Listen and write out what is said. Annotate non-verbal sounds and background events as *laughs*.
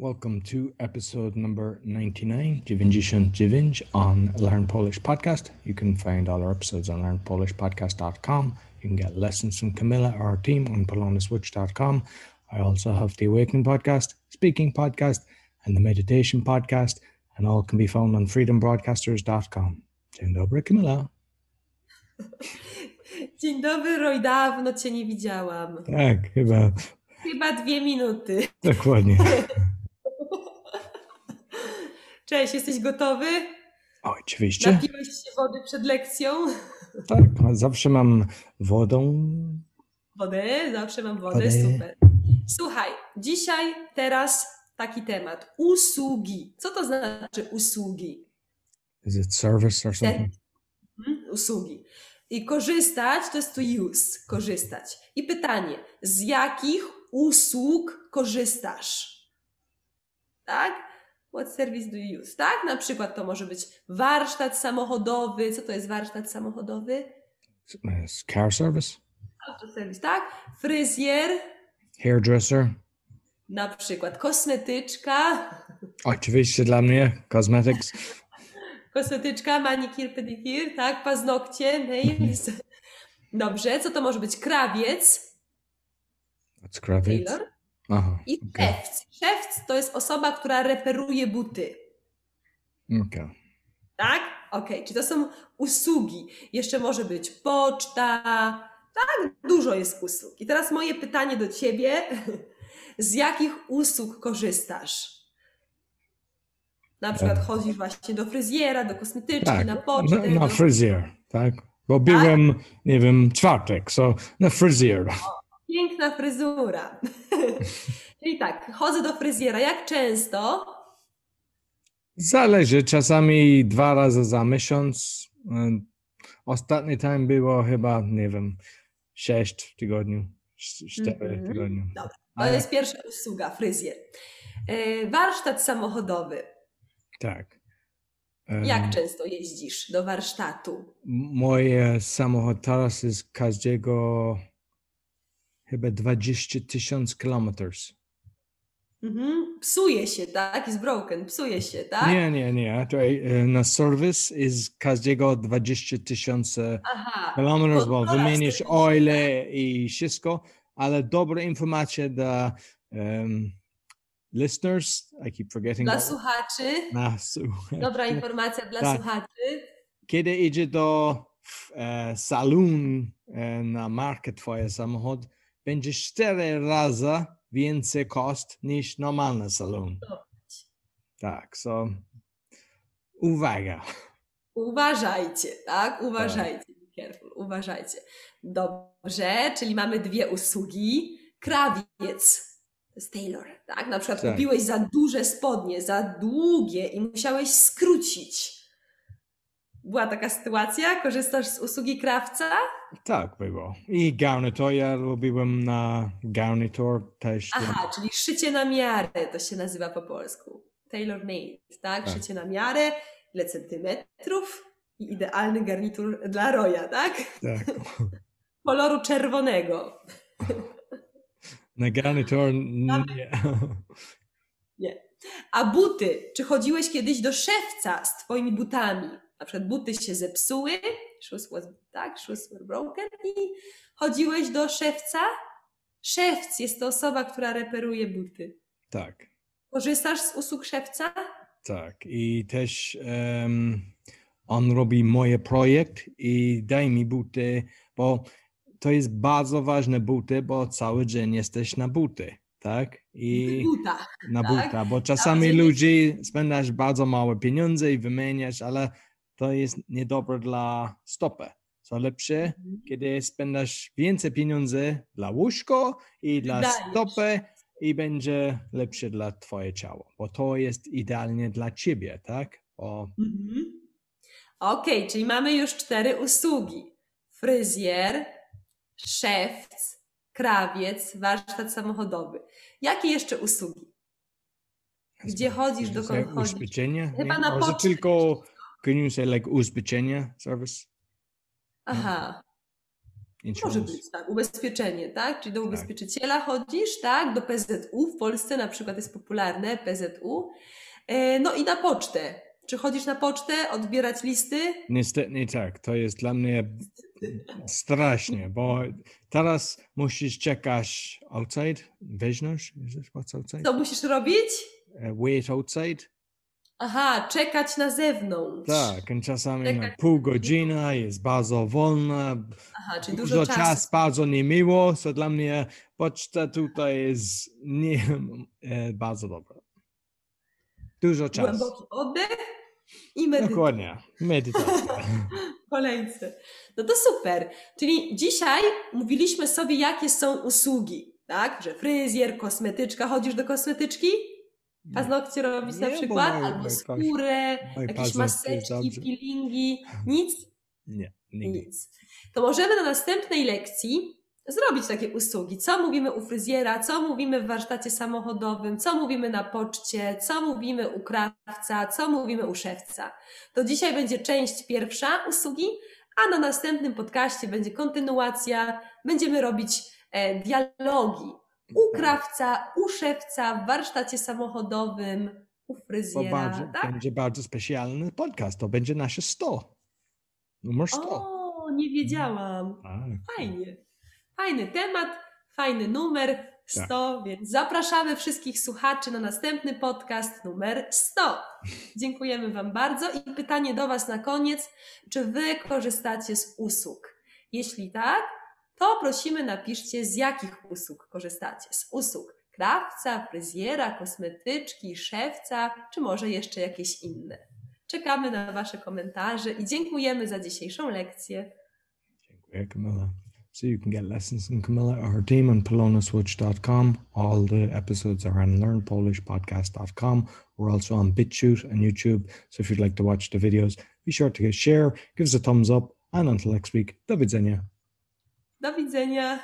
Welcome to episode number 99, 99 on Learn Polish Podcast. You can find all our episodes on learnpolishpodcast.com. You can get lessons from Camilla, or our team, on polonaswitch.com. I also have the Awakening Podcast, Speaking Podcast, and the Meditation Podcast, and all can be found on freedombroadcasters.com. Dzień dobry, Camilla. *laughs* Dzień dobry, Roy. Dawno cię nie widziałam. Tak, chyba. Chyba dwie minuty. Dokładnie. *laughs* Cześć, jesteś gotowy? Oczywiście. Napiłeś się wody przed lekcją? *laughs* Tak, zawsze mam wodę. Wodę, zawsze mam wodę, Wodę. super. Słuchaj, dzisiaj, teraz taki temat. Usługi. Co to znaczy usługi? Is it service or something? Hmm? Usługi. I korzystać to jest to use, korzystać. I pytanie, z jakich usług korzystasz? Tak? What service do you use? Tak? Na przykład to może być warsztat samochodowy. Co to jest warsztat samochodowy? Car service, Autoserwis, tak? Fryzjer, hairdresser. na przykład kosmetyczka, Oczywiście dla mnie, cosmetics. *laughs* kosmetyczka, manikir, pedikir, tak? Paznokcie, nails. Dobrze, co to może być? Krawiec, That's krawiec. tailor Aha, i szewc. Szewc to jest osoba, która reperuje buty. Okay. Tak? Okej, czy to są usługi? Jeszcze może być poczta. Tak, dużo jest usług. I teraz moje pytanie do ciebie. *laughs* Z jakich usług korzystasz? Na przykład chodzisz właśnie do fryzjera, do kosmetyczki, Tak, na na, pocztę. na do... fryzjer, tak? Bo byłem, nie wiem, czwartek, so na fryzjer. Piękna fryzura. *laughs* Czyli tak, chodzę do fryzjera. Jak często? Zależy, czasami dwa razy za miesiąc. E, Ostatni time było chyba, nie wiem, sześć sz- cztery w tygodniu. Dobra, To Ale- jest pierwsza usługa, fryzjer. E, Warsztat samochodowy. Tak. Jak często jeździsz do warsztatu? Mój samochód teraz jest każdego chyba 20 tysięcy kilometrów. Mhm. Psuje się, tak? Jest broken, psuje się, tak? Nie, nie, nie. To, e, na serwis jest każdego 20 tysięcy kilometrów, bo wymienisz oile i wszystko, ale dobra informacja dla um, listeners. I keep forgetting. Dla słuchaczy. Na słuchaczy. Dobra informacja dla Tak. słuchaczy. Kiedy idzie do e, salon e, na markę twoje samochód, będzie cztery razy więcej koszt niż normalny salon. Tak, so uwaga. Uważajcie, tak? Uważajcie. Be careful, uważajcie. Dobrze, czyli mamy dwie usługi. Krawiec. To jest tailor, tak? Na przykład Tak. kupiłeś za duże spodnie, za długie i musiałeś skrócić. Była taka sytuacja? Korzystasz z usługi krawca? Tak było. I garnitur, ja robiłem na garnitur też. Aha, czyli szycie na miarę to się nazywa po polsku. Tailor made, tak? Tak. Szycie na miarę, ile centymetrów i idealny garnitur dla Roya, tak? Tak. *laughs* Koloru czerwonego. Na garnitur nie. A buty? Czy chodziłeś kiedyś do szewca z twoimi butami? Na przykład buty się zepsuły, shoes was, tak, shoes were broken i chodziłeś do szewca? Szewc jest to osoba, która reperuje buty. Tak. Korzystasz z usług szewca? Tak, i też em, on robi moje projekt i daj mi buty, bo to jest bardzo ważne buty, bo cały dzień jesteś na buty, tak? I Buta. na tak? buta, bo czasami ludzi spędzasz bardzo małe pieniądze i wymieniasz, ale to jest niedobre dla stopy. Co lepsze, kiedy spędzasz więcej pieniędzy dla łóżko i dla Wydajesz. stopy i będzie lepsze dla twoje ciało, bo to jest idealnie dla ciebie, tak? O, Mhm. Okej, czyli mamy już cztery usługi. Fryzjer, szewc, krawiec, warsztat samochodowy. Jakie jeszcze usługi? Gdzie chodzisz, dokąd chodzisz? Chyba na poczcie tylko, can you say like ubezpieczenie service? Aha. Może Insurance. być, tak, ubezpieczenie, tak? Czyli do ubezpieczyciela chodzisz, tak? Do PZU, w Polsce na przykład jest popularne PZU. E, No i na pocztę. Czy chodzisz na pocztę, odbierać listy? Niestety tak, to jest dla mnie strasznie, bo teraz musisz czekać outside, weźmiesz, what's outside? Co musisz robić? Uh, wait outside. Aha, czekać na zewnątrz. Tak, czasami Czekać. na pół godziny jest bardzo wolna, Aha, czyli dużo, dużo czas, czasu. bardzo niemiło, so dla mnie poczta tutaj jest nie, e, bardzo dobra. Dużo czasu. Głęboki oddech i medytacja. Dokładnie, medytacja. *laughs* kolejce. No to super. Czyli dzisiaj mówiliśmy sobie, jakie są usługi, tak? Że fryzjer, kosmetyczka. Chodzisz do kosmetyczki? Paznokcie robić na Nie, bo przykład? Albo skórę, jakieś maseczki, peelingi. Nic? Nie, nigdy. Nic. To możemy na następnej lekcji zrobić takie usługi. Co mówimy u fryzjera, co mówimy w warsztacie samochodowym, co mówimy na poczcie, co mówimy u krawca, co mówimy u szewca. To dzisiaj będzie część pierwsza usługi, a na następnym podcaście będzie kontynuacja. Będziemy robić e, dialogi u krawca, u szewca, w warsztacie samochodowym, u fryzjera. bardzo, tak? będzie bardzo specjalny podcast, to będzie nasze 100. Numer 100. O, nie wiedziałam. Tak. Fajnie. Fajny temat, fajny numer 100, Tak. więc zapraszamy wszystkich słuchaczy na następny podcast numer 100. Dziękujemy Wam bardzo i pytanie do Was na koniec, czy Wy korzystacie z usług? Jeśli tak, to prosimy napiszcie z jakich usług korzystacie. Z usług krawca, fryzjera, kosmetyczki, szewca, czy może jeszcze jakieś inne. Czekamy na Wasze komentarze i dziękujemy za dzisiejszą lekcję. Dziękuję, Camilla. So you can get lessons from Camilla or her team on polonaswitch.com. All the episodes are on learnpolishpodcast.com. We're also on BitChute and YouTube. So if you'd like to watch the videos, be sure to share, give us a thumbs up, and until next week, do widzenia. Widzenia.